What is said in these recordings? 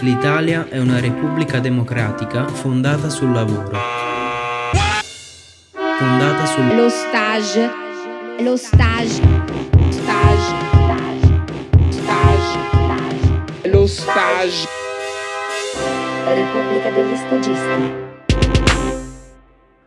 L'Italia è una repubblica democratica fondata sul lavoro. Fondata sul... Lo stage. Lo stage. Stage. Stage. Stage. Lo stage. Repubblica degli Stagisti.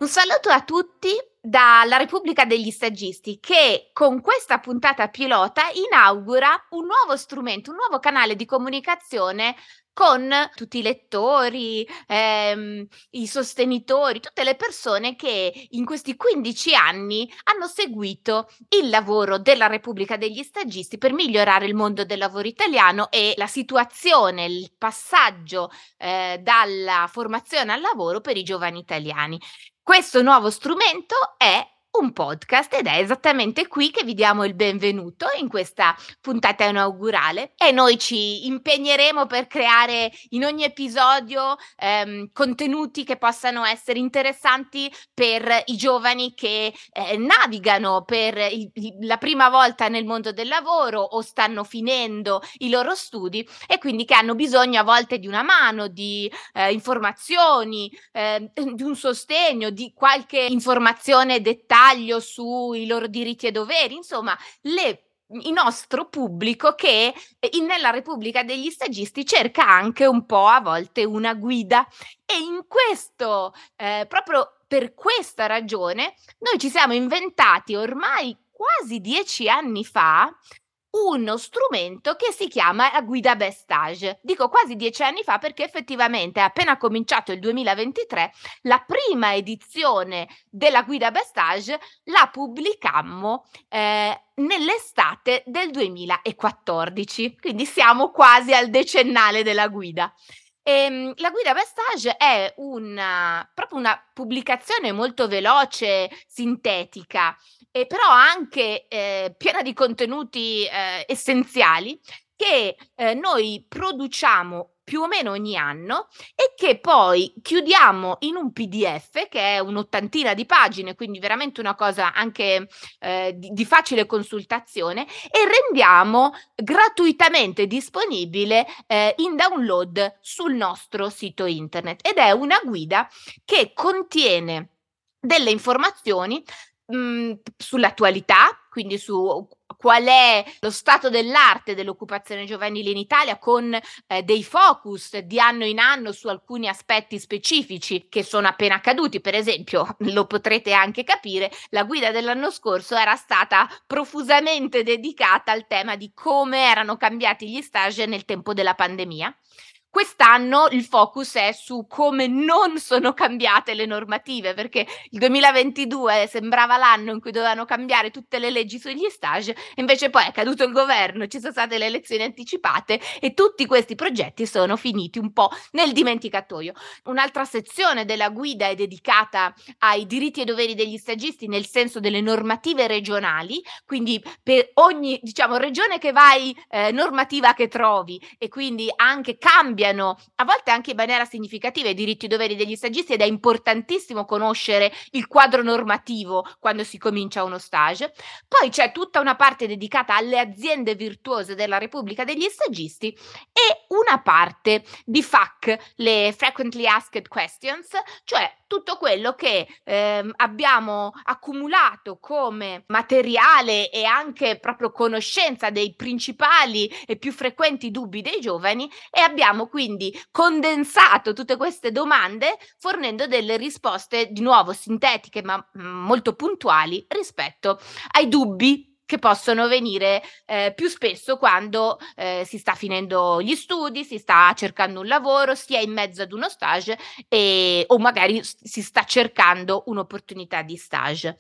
Un saluto a tutti dalla Repubblica degli Stagisti che con questa puntata pilota inaugura un nuovo strumento, un nuovo canale di comunicazione con tutti i lettori, ehm, i sostenitori, tutte le persone che in questi 15 anni hanno seguito il lavoro della Repubblica degli Stagisti per migliorare il mondo del lavoro italiano e la situazione, il passaggio eh, dalla formazione al lavoro per i giovani italiani. Questo nuovo strumento è un podcast ed è esattamente qui che vi diamo il benvenuto in questa puntata inaugurale e noi ci impegneremo per creare in ogni episodio ehm, contenuti che possano essere interessanti per i giovani che eh, navigano per il, la prima volta nel mondo del lavoro o stanno finendo i loro studi e quindi che hanno bisogno a volte di una mano, di eh, informazioni, eh, di un sostegno, di qualche informazione dettagliata dettaglio sui loro diritti e doveri, insomma, le il nostro pubblico che in, nella Repubblica degli Stagisti cerca anche un po' a volte una guida. E in questo, eh, proprio per questa ragione, noi ci siamo inventati ormai quasi dieci anni fa uno strumento che si chiama la guida bestage. Dico quasi dieci anni fa perché effettivamente è appena cominciato il 2023, la prima edizione della guida bestage la pubblicammo eh, nell'estate del 2014, quindi siamo quasi al decennale della guida. Ehm, la guida Vestage è una, proprio una pubblicazione molto veloce, sintetica, e però anche eh, piena di contenuti eh, essenziali che eh, noi produciamo più o meno ogni anno e che poi chiudiamo in un PDF che è un'ottantina di pagine, quindi veramente una cosa anche eh, di, di, facile consultazione e rendiamo gratuitamente disponibile eh, in download sul nostro sito internet. Ed è una guida che contiene delle informazioni mh, sull'attualità, quindi su qual è lo stato dell'arte dell'occupazione giovanile in Italia con eh, dei focus di anno in anno su alcuni aspetti specifici che sono appena accaduti. Per esempio, lo potrete anche capire, la guida dell'anno scorso era stata profusamente dedicata al tema di come erano cambiati gli stage nel tempo della pandemia. Quest'anno il focus è su come non sono cambiate le normative, perché il 2022 sembrava l'anno in cui dovevano cambiare tutte le leggi sugli stage, invece poi è caduto il governo, ci sono state le elezioni anticipate e tutti questi progetti sono finiti un po' nel dimenticatoio. Un'altra sezione della guida è dedicata ai diritti e doveri degli stagisti nel senso delle normative regionali, quindi per ogni diciamo regione che vai, eh, normativa che trovi e quindi anche cambia cambiano, a volte anche in maniera significativa, i diritti e doveri degli stagisti ed è importantissimo conoscere il quadro normativo quando si comincia uno stage. Poi c'è tutta una parte dedicata alle aziende virtuose della Repubblica degli Stagisti e una parte di FAQ, le Frequently Asked Questions, cioè tutto quello che eh, abbiamo accumulato come materiale e anche proprio conoscenza dei principali e più frequenti dubbi dei giovani e abbiamo quindi condensato tutte queste domande fornendo delle risposte di nuovo sintetiche ma mm, molto puntuali rispetto ai dubbi che possono venire eh, più spesso quando eh, si sta finendo gli studi, si sta cercando un lavoro, si è in mezzo ad uno stage e, o magari si sta cercando un'opportunità di stage.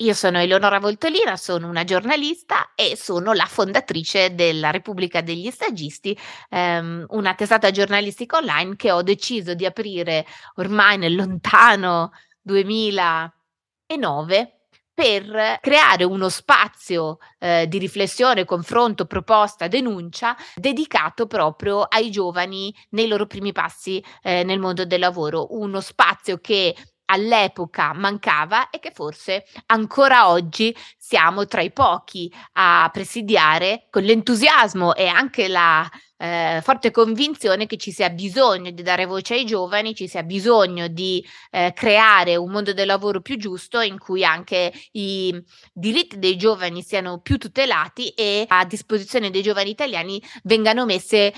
Io sono Eleonora Voltolina, sono una giornalista e sono la fondatrice della Repubblica degli Stagisti, ehm, una testata giornalistica online che ho deciso di aprire ormai nel lontano 2009 per creare uno spazio eh, di riflessione, confronto, proposta, denuncia dedicato proprio ai giovani nei loro primi passi eh, nel mondo del lavoro, uno spazio che all'epoca mancava e che forse ancora oggi siamo tra i pochi a presidiare con l'entusiasmo e anche la eh, forte convinzione che ci sia bisogno di dare voce ai giovani, ci sia bisogno di eh, creare un mondo del lavoro più giusto in cui anche i diritti dei giovani siano più tutelati e a disposizione dei giovani italiani vengano messe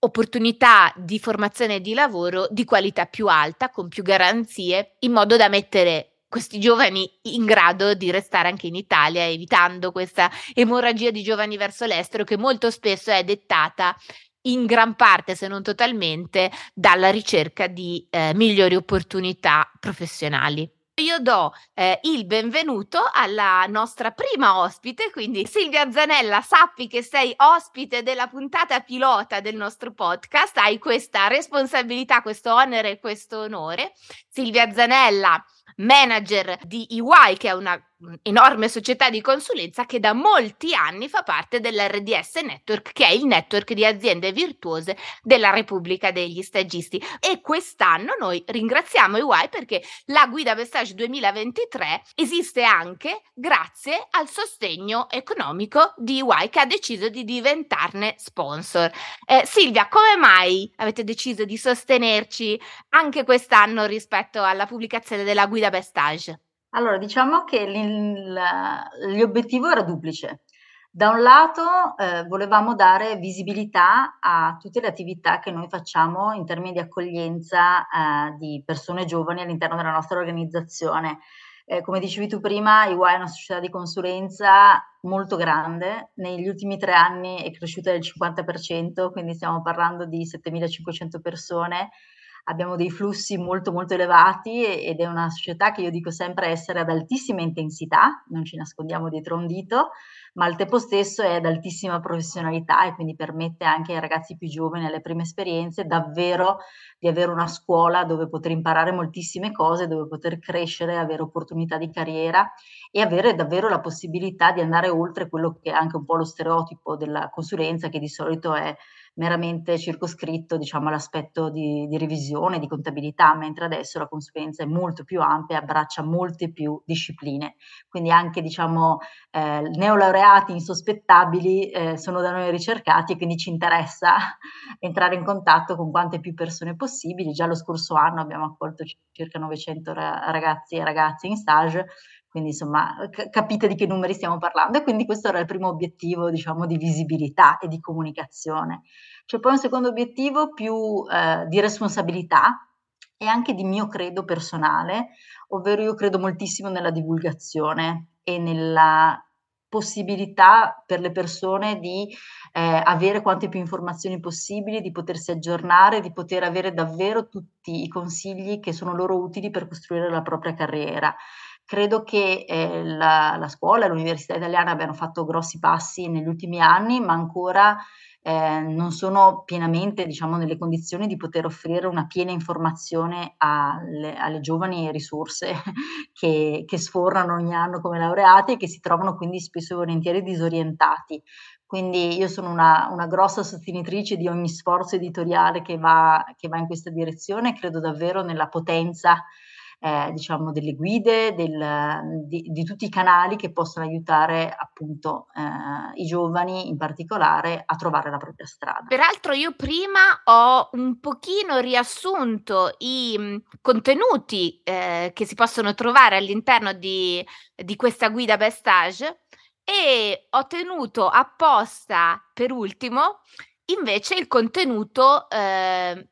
opportunità di formazione e di lavoro di qualità più alta, con più garanzie, in modo da mettere questi giovani in grado di restare anche in Italia, evitando questa emorragia di giovani verso l'estero che molto spesso è dettata in gran parte, se non totalmente, dalla ricerca di eh, migliori opportunità professionali. Io do eh, il benvenuto alla nostra prima ospite, quindi Silvia Zanella, sappi che sei ospite della puntata pilota del nostro podcast, hai questa responsabilità, questo onere e questo onore. Silvia Zanella manager di EY, che è una enorme società di consulenza che da molti anni fa parte dell'RDS Network, che è il network di aziende virtuose della Repubblica degli Stagisti. E quest'anno noi ringraziamo EY perché la guida Vestage 2023 esiste anche grazie al sostegno economico di EY che ha deciso di diventarne sponsor. Eh, Silvia, come mai avete deciso di sostenerci anche quest'anno rispetto alla pubblicazione della guida Vestage? Allora, diciamo che l'obiettivo era duplice. Da un lato eh, volevamo dare visibilità a tutte le attività che noi facciamo in termini di accoglienza eh, di persone giovani all'interno della nostra organizzazione. Eh, come dicevi tu prima, EY è una società di consulenza molto grande, negli ultimi tre anni è cresciuta del 50%, quindi stiamo parlando di 7.500 persone abbiamo dei flussi molto molto elevati ed è una società che io dico sempre essere ad altissima intensità, non ci nascondiamo dietro un dito, ma al tempo stesso è ad altissima professionalità e quindi permette anche ai ragazzi più giovani alle prime esperienze davvero di avere una scuola dove poter imparare moltissime cose, dove poter crescere, avere opportunità di carriera e avere davvero la possibilità di andare oltre quello che è anche un po' lo stereotipo della consulenza che di solito è meramente circoscritto diciamo, all'aspetto di, di, revisione, di contabilità, mentre adesso la consulenza è molto più ampia e abbraccia molte più discipline. Quindi anche diciamo, eh, neolaureati insospettabili eh, sono da noi ricercati e quindi ci interessa entrare in contatto con quante più persone possibili. Già lo scorso anno abbiamo accolto circa 900 ragazzi e ragazze in stage quindi insomma capite di che numeri stiamo parlando e quindi questo era il primo obiettivo diciamo di visibilità e di comunicazione. C'è poi un secondo obiettivo più eh, di responsabilità e anche di mio credo personale, ovvero io credo moltissimo nella divulgazione e nella possibilità per le persone di eh, avere quante più informazioni possibili, di potersi aggiornare, di poter avere davvero tutti i consigli che sono loro utili per costruire la propria carriera. Credo che eh, la, la, scuola e l'università italiana abbiano fatto grossi passi negli ultimi anni, ma ancora eh, non sono pienamente diciamo, nelle condizioni di poter offrire una piena informazione alle, alle giovani risorse che, che, sforrano ogni anno come laureati e che si trovano quindi spesso e volentieri disorientati. Quindi io sono una, una grossa sostenitrice di ogni sforzo editoriale che va, che va in questa direzione, credo davvero nella potenza eh, diciamo delle guide, del, di, di, tutti i canali che possono aiutare appunto eh, i giovani in particolare a trovare la propria strada. Peraltro io prima ho un pochino riassunto i mh, contenuti eh, che si possono trovare all'interno di, di questa guida Bestage e ho tenuto apposta per ultimo invece il contenuto eh,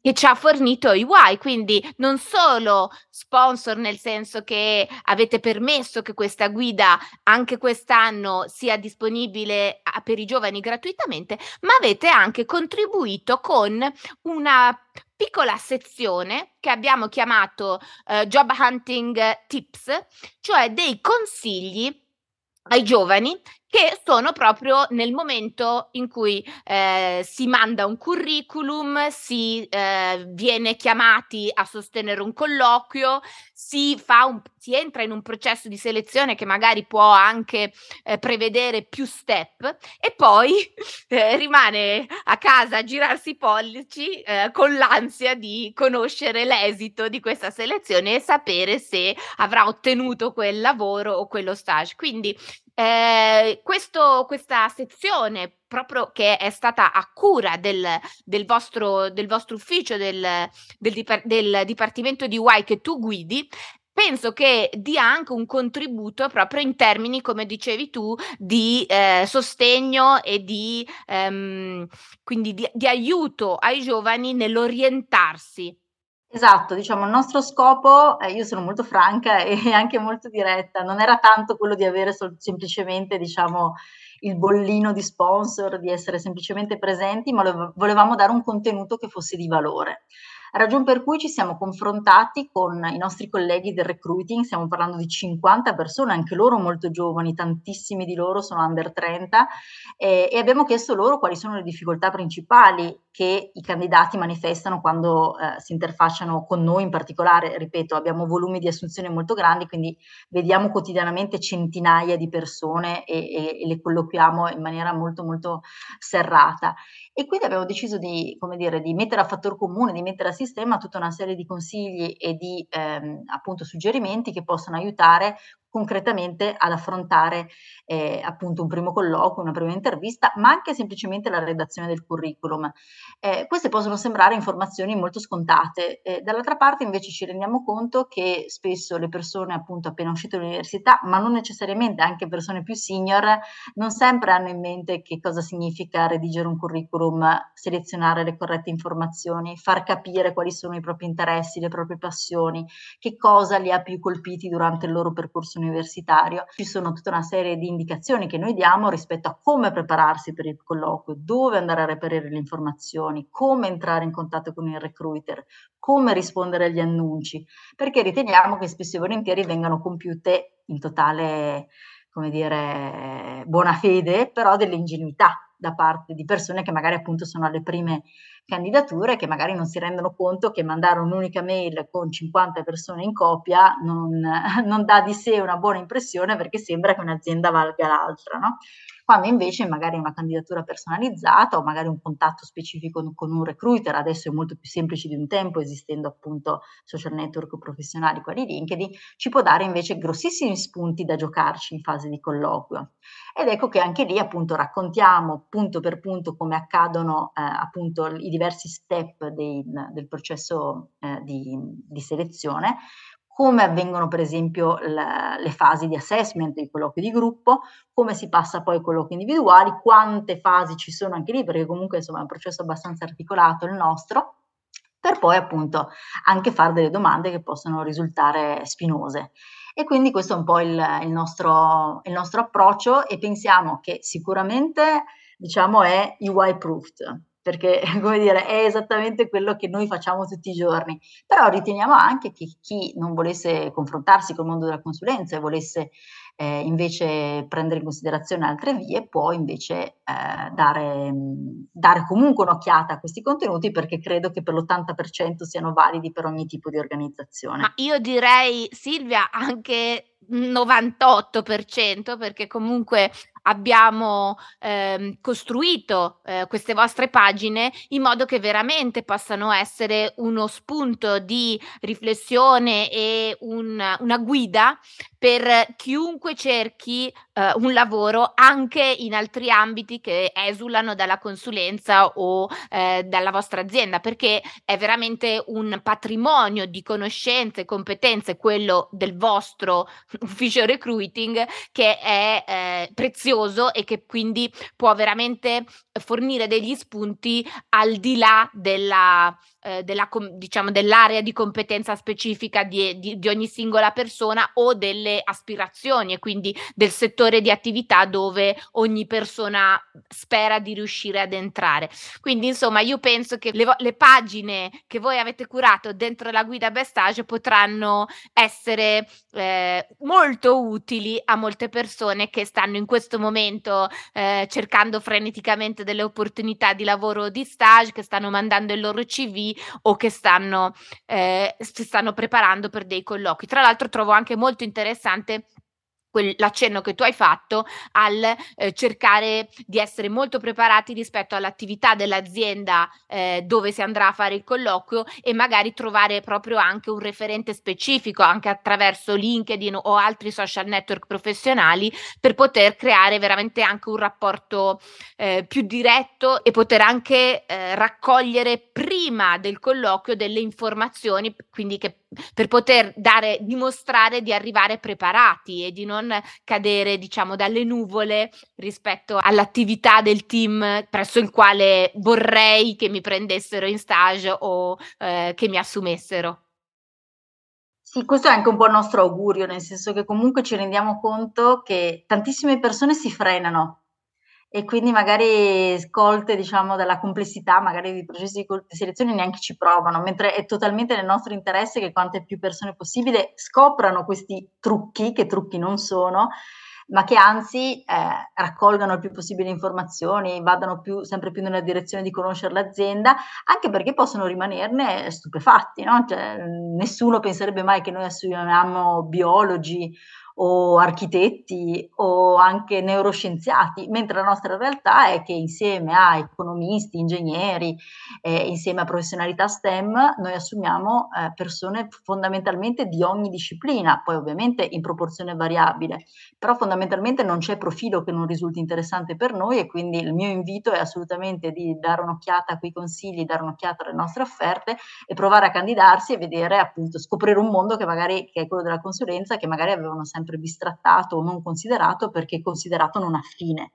che ci ha fornito EY, quindi non solo sponsor nel senso che avete permesso che questa guida anche quest'anno sia disponibile per i giovani gratuitamente, ma avete anche contribuito con una piccola sezione che abbiamo chiamato uh, Job Hunting Tips, cioè dei consigli ai giovani che sono proprio nel momento in cui eh, si manda un curriculum, si eh, viene chiamati a sostenere un colloquio, si, un, si entra in un processo di selezione che magari può anche eh, prevedere più step e poi eh, rimane a casa a girarsi i pollici eh, con l'ansia di conoscere l'esito di questa selezione e sapere se avrà ottenuto quel lavoro o quello stage. Quindi eh, questo, questa sezione proprio che è stata a cura del, del, vostro, del vostro ufficio, del, del, Dipartimento di UI che tu guidi, penso che dia anche un contributo proprio in termini, come dicevi tu, di eh, sostegno e di, ehm, di, di aiuto ai giovani nell'orientarsi Esatto, diciamo il nostro scopo, eh, io sono molto franca e anche molto diretta, non era tanto quello di avere sol- semplicemente, diciamo, il bollino di sponsor, di essere semplicemente presenti, ma volevamo dare un contenuto che fosse di valore. Ragion per cui ci siamo confrontati con i nostri colleghi del recruiting, stiamo parlando di 50 persone, anche loro molto giovani, tantissimi di loro sono under 30, eh, e abbiamo chiesto loro quali sono le difficoltà principali che i candidati manifestano quando eh, si interfacciano con noi in particolare. Ripeto, abbiamo volumi di assunzione molto grandi, quindi vediamo quotidianamente centinaia di persone e, e, e le colloquiamo in maniera molto molto serrata. E quindi abbiamo deciso di, come dire, di mettere a fattor comune, di mettere a sistema tutta una serie di consigli e di ehm, appunto suggerimenti che possono aiutare concretamente ad affrontare eh, appunto un primo colloquio, una prima intervista, ma anche semplicemente la redazione del curriculum. Eh, queste possono sembrare informazioni molto scontate, eh, dall'altra parte invece ci rendiamo conto che spesso le persone appunto appena uscite dall'università, ma non necessariamente anche persone più senior, non sempre hanno in mente che cosa significa redigere un curriculum, selezionare le corrette informazioni, far capire quali sono i propri interessi, le proprie passioni, che cosa li ha più colpiti durante il loro percorso universitario. Ci sono tutta una serie di indicazioni che noi diamo rispetto a come prepararsi per il colloquio, dove andare a reperire le informazioni, come entrare in contatto con il recruiter, come rispondere agli annunci, perché riteniamo che spesso e volentieri vengano compiute in totale, come dire, buona fede, però dell'ingenuità da parte di persone che magari appunto sono alle prime candidature che magari non si rendono conto che mandare un'unica mail con 50 persone in copia non, non dà di sé una buona impressione perché sembra che un'azienda valga l'altra, no? quando invece magari una candidatura personalizzata o magari un contatto specifico con un recruiter, adesso è molto più semplice di un tempo, esistendo appunto social network professionali quali LinkedIn, ci può dare invece grossissimi spunti da giocarci in fase di colloquio. Ed ecco che anche lì appunto raccontiamo punto per punto come accadono eh, appunto i diversi step dei, del processo eh, di, di selezione, come avvengono per esempio la, le fasi di assessment, i colloqui di gruppo, come si passa poi ai colloqui individuali, quante fasi ci sono anche lì, perché comunque insomma è un processo abbastanza articolato il nostro, per poi appunto anche fare delle domande che possono risultare spinose. E quindi questo è un po' il, il, nostro, il nostro approccio e pensiamo che sicuramente diciamo è UI proofed, perché come dire, è esattamente quello che noi facciamo tutti i giorni. Però riteniamo anche che chi non volesse confrontarsi col mondo della consulenza e volesse eh, invece prendere in considerazione altre vie, può invece eh, dare, dare, comunque un'occhiata a questi contenuti perché credo che per l'80% siano validi per ogni tipo di organizzazione. Ma io direi, Silvia, anche 98% perché comunque abbiamo ehm, costruito eh, queste vostre pagine in modo che veramente possano essere uno spunto di riflessione e un, una guida per chiunque cerchi eh, un lavoro anche in altri ambiti che esulano dalla consulenza o eh, dalla vostra azienda, perché è veramente un patrimonio di conoscenze e competenze, quello del vostro ufficio recruiting, che è eh, prezioso e che quindi può veramente fornire degli spunti al di là della eh, della, diciamo, dell'area di competenza specifica di, di, di, ogni singola persona o delle aspirazioni quindi del settore di attività dove ogni persona spera di riuscire ad entrare. Quindi insomma io penso che le, le pagine che voi avete curato dentro la guida Bestage potranno essere eh, molto utili a molte persone che stanno in questo momento eh, cercando freneticamente delle opportunità di lavoro o di stage, che stanno mandando il loro CV o che stanno, eh, si stanno preparando per dei colloqui. Tra l'altro trovo anche molto interessante l'accenno che tu hai fatto al eh, cercare di essere molto preparati rispetto all'attività dell'azienda eh, dove si andrà a fare il colloquio e magari trovare proprio anche un referente specifico anche attraverso LinkedIn o altri social network professionali per poter creare veramente anche un rapporto eh, più diretto e poter anche eh, raccogliere prima del colloquio delle informazioni quindi che per poter dare, dimostrare di arrivare preparati e di non cadere, diciamo, dalle nuvole rispetto all'attività del team presso il quale vorrei che mi prendessero in stage o eh, che mi assumessero. Sì, questo è anche un po' il nostro augurio, nel senso che comunque ci rendiamo conto che tantissime persone si frenano e quindi magari scolte, diciamo, dalla complessità magari dei processi di selezione neanche ci provano, mentre è totalmente nel nostro interesse che quante più persone possibile scoprano questi trucchi, che trucchi non sono, ma che anzi eh, raccolgano il più possibile informazioni, vadano più, sempre più nella direzione di conoscere l'azienda, anche perché possono rimanerne stupefatti, no? cioè, nessuno penserebbe mai che noi assumiamo biologi o architetti o anche neuroscienziati, mentre la nostra realtà è che insieme a economisti, ingegneri, eh, insieme a professionalità STEM, noi assumiamo eh, persone fondamentalmente di ogni disciplina, poi ovviamente in proporzione variabile, però fondamentalmente non c'è profilo che non risulti interessante per noi e quindi il mio invito è assolutamente di dare un'occhiata a quei consigli, dare un'occhiata alle nostre offerte e provare a candidarsi e vedere appunto, scoprire un mondo che magari che è quello della consulenza, che magari avevano sempre sempre bistrattato o non considerato perché considerato non affine.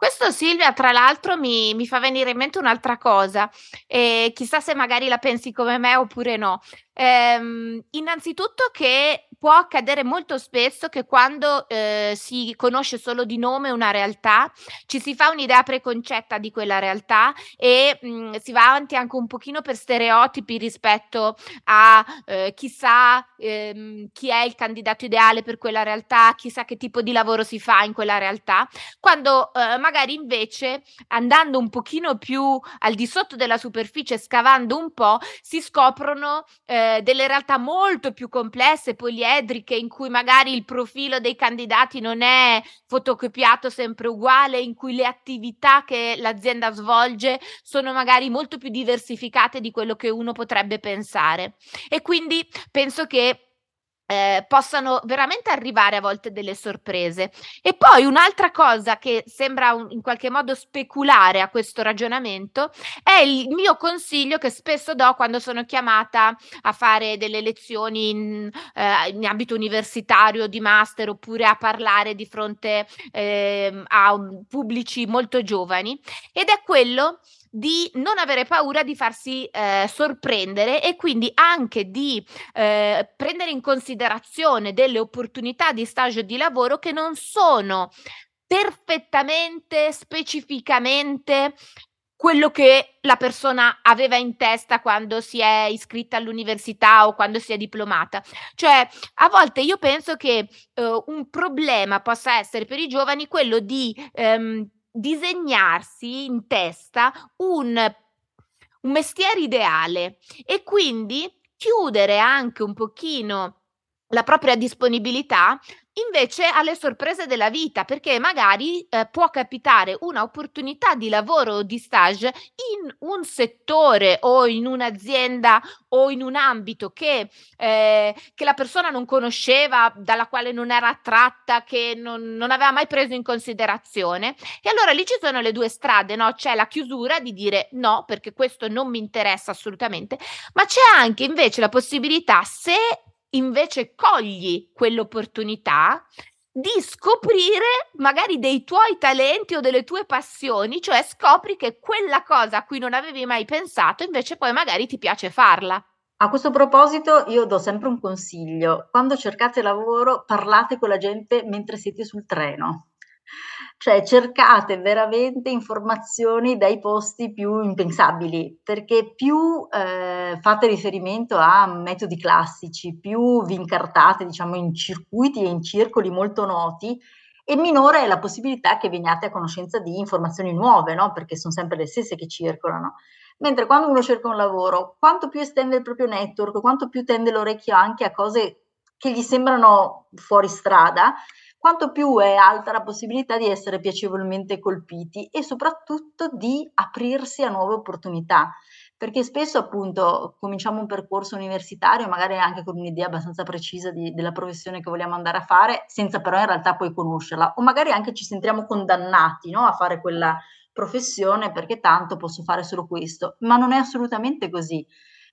Questo Silvia, tra l'altro, mi, mi fa venire in mente un'altra cosa, e chissà se magari la pensi come me oppure no. Ehm, innanzitutto che può accadere molto spesso che quando eh, si conosce solo di nome una realtà, ci si fa un'idea preconcetta di quella realtà e mh, mm, si va avanti anche un pochino per stereotipi rispetto a eh, chissà ehm, chi è il candidato ideale per quella realtà, chissà che tipo di lavoro si fa in quella realtà, quando eh, magari invece andando un pochino più al di sotto della superficie, scavando un po', si scoprono eh, delle realtà molto più complesse, poliedriche, in cui magari il profilo dei candidati non è fotocopiato sempre uguale, in cui le attività che l'azienda svolge sono magari molto più diversificate di quello che uno potrebbe pensare. E quindi penso che eh, possano veramente arrivare a volte delle sorprese. E poi un'altra cosa che sembra un, in qualche modo speculare a questo ragionamento è il mio consiglio che spesso do quando sono chiamata a fare delle lezioni in, eh, in ambito universitario, di master oppure a parlare di fronte eh, a pubblici molto giovani ed è quello di non avere paura di farsi eh, sorprendere e quindi anche di eh, prendere in considerazione delle opportunità di stage di lavoro che non sono perfettamente, specificamente quello che la persona aveva in testa quando si è iscritta all'università o quando si è diplomata. Cioè, a volte io penso che uh, un problema possa essere per i giovani quello di um, disegnarsi in testa un, un mestiere ideale e quindi chiudere anche un pochino la propria disponibilità invece alle sorprese della vita, perché magari eh, può capitare un'opportunità di lavoro o di stage in un settore o in un'azienda o in un ambito che, eh, che la persona non conosceva, dalla quale non era attratta, che non, non, aveva mai preso in considerazione. E allora lì ci sono le due strade, no? C'è la chiusura di dire no, perché questo non mi interessa assolutamente, ma c'è anche invece la possibilità, se invece cogli quell'opportunità di scoprire magari dei tuoi talenti o delle tue passioni, cioè scopri che quella cosa a cui non avevi mai pensato invece poi magari ti piace farla. A questo proposito io do sempre un consiglio, quando cercate lavoro parlate con la gente mentre siete sul treno, cioè cercate veramente informazioni dai posti più impensabili, perché più eh, fate riferimento a metodi classici, più vi incartate diciamo in circuiti e in circoli molto noti e minore è la possibilità che veniate a conoscenza di informazioni nuove, no? perché sono sempre le stesse che circolano. Mentre quando uno cerca un lavoro, quanto più estende il proprio network, quanto più tende l'orecchio anche a cose che gli sembrano fuori strada, quanto più è alta la possibilità di essere piacevolmente colpiti e soprattutto di aprirsi a nuove opportunità. Perché spesso appunto cominciamo un percorso universitario magari anche con un'idea abbastanza precisa di, della professione che vogliamo andare a fare, senza però in realtà poi conoscerla, o magari anche ci sentiamo condannati no, a fare quella professione perché tanto posso fare solo questo, ma non è assolutamente così.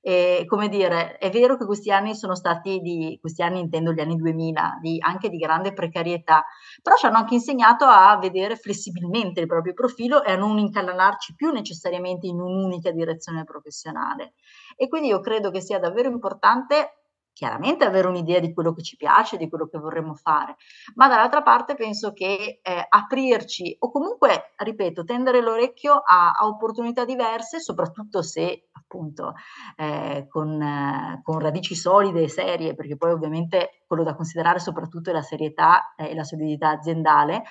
E, come dire, è vero che questi anni sono stati di, questi anni intendo gli anni 2000, di, anche di grande precarietà, però ci hanno anche insegnato a vedere flessibilmente il proprio profilo e a non incanallarci più necessariamente in un'unica direzione professionale. E quindi io credo che sia davvero importante chiaramente avere un'idea di quello che ci piace, di quello che vorremmo fare, ma dall'altra parte penso che eh, aprirci o comunque, ripeto, tendere l'orecchio a, a opportunità diverse, soprattutto se appunto eh, con, eh, con, radici solide e serie, perché poi ovviamente quello da considerare soprattutto è la serietà e la solidità aziendale,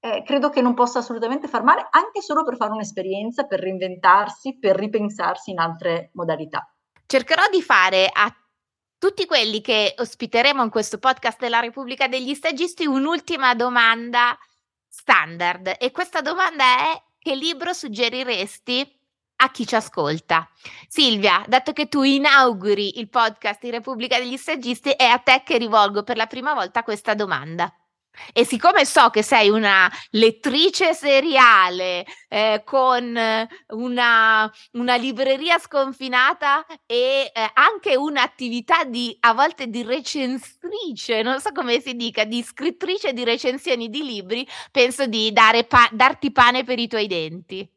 eh, credo che non possa assolutamente far male, anche solo per fare un'esperienza, per reinventarsi, per ripensarsi in altre modalità. Cercherò di fare a tutti quelli che ospiteremo in questo podcast della Repubblica degli Stagisti un'ultima domanda standard e questa domanda è che libro suggeriresti a chi ci ascolta? Silvia, dato che tu inauguri il podcast di Repubblica degli Stagisti, è a te che rivolgo per la prima volta questa domanda. E siccome so che sei una lettrice seriale eh, con una, una, libreria sconfinata e eh, anche un'attività di a volte di recensitrice, non so come si dica, di scrittrice di recensioni di libri, penso di pa- darti pane per i tuoi denti.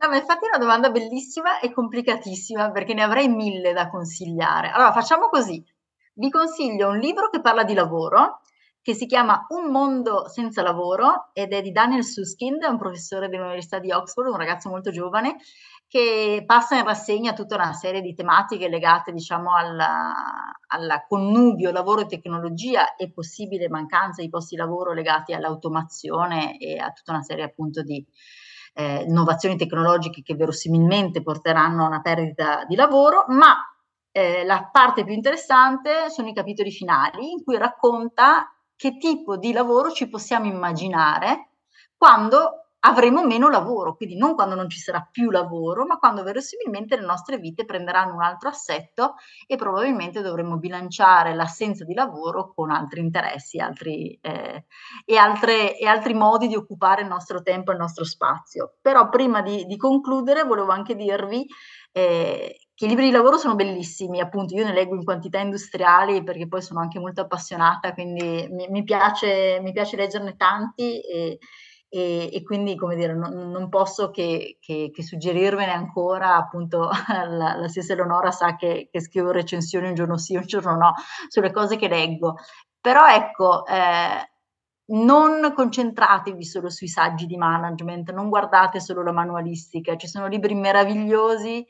No, ma infatti è una domanda bellissima e complicatissima perché ne avrei mille da consigliare. Allora, facciamo così. Vi consiglio un libro che parla di lavoro che si chiama Un mondo senza lavoro ed è di Daniel Suskind, un professore dell'Università di Oxford, un ragazzo molto giovane, che passa in rassegna tutta una serie di tematiche legate, diciamo, al connubio lavoro e tecnologia e possibile mancanza di posti di lavoro legati all'automazione e a tutta una serie appunto di eh, innovazioni tecnologiche che verosimilmente porteranno a una perdita di lavoro, ma eh, la parte più interessante sono i capitoli finali in cui racconta che tipo di lavoro ci possiamo immaginare quando avremo meno lavoro, quindi non quando non ci sarà più lavoro, ma quando verosimilmente le nostre vite prenderanno un altro assetto e probabilmente dovremo bilanciare l'assenza di lavoro con altri interessi altri, eh, e, altre, e, altri modi di occupare il nostro tempo e il nostro spazio. Però prima di, di concludere volevo anche dirvi eh, che i libri di lavoro sono bellissimi, appunto io ne leggo in quantità industriali perché poi sono anche molto appassionata, quindi mi, mi, piace, mi piace, leggerne tanti e, e, e, quindi come dire non, non posso che, che, che, suggerirvene ancora, appunto la, la stessa Eleonora sa che, che, scrivo recensioni un giorno sì, un giorno no, sulle cose che leggo, però ecco... Eh, non concentratevi solo sui saggi di management, non guardate solo la manualistica, ci sono libri meravigliosi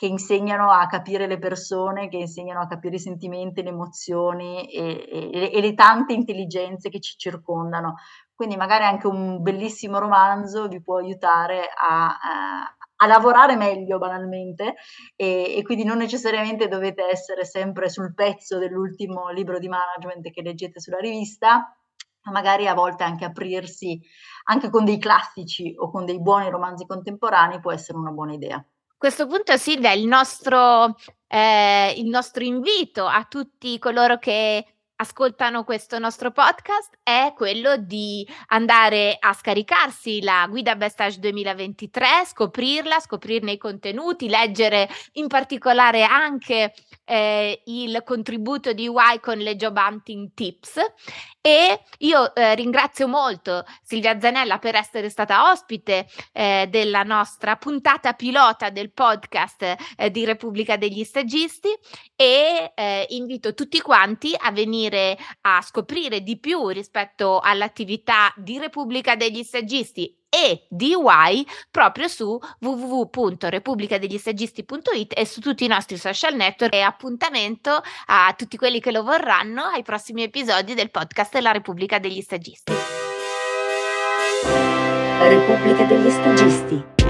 che insegnano a capire le persone, che insegnano a capire i sentimenti, le emozioni e, e, e le tante intelligenze che ci circondano. Quindi magari anche un bellissimo romanzo vi può aiutare a, a, a lavorare meglio banalmente e, e, quindi non necessariamente dovete essere sempre sul pezzo dell'ultimo libro di management che leggete sulla rivista, ma magari a volte anche aprirsi anche con dei classici o con dei buoni romanzi contemporanei può essere una buona idea questo punto, Silvia, il nostro, eh, il nostro invito a tutti coloro che ascoltano questo nostro podcast è quello di andare a scaricarsi la guida Bestage 2023, scoprirla, scoprirne i contenuti, leggere in particolare anche eh, il contributo di Y con le job hunting tips e io eh, ringrazio molto Silvia Zanella per essere stata ospite eh, della nostra puntata pilota del podcast eh, di Repubblica degli Stagisti e eh, invito tutti quanti a venire a scoprire di più rispetto all'attività di Repubblica degli Stagisti e DY proprio su www.repubblicadeglistagisti.it e su tutti i nostri social network e appuntamento a tutti quelli che lo vorranno ai prossimi episodi del podcast della Repubblica degli Stagisti. Repubblica degli Stagisti.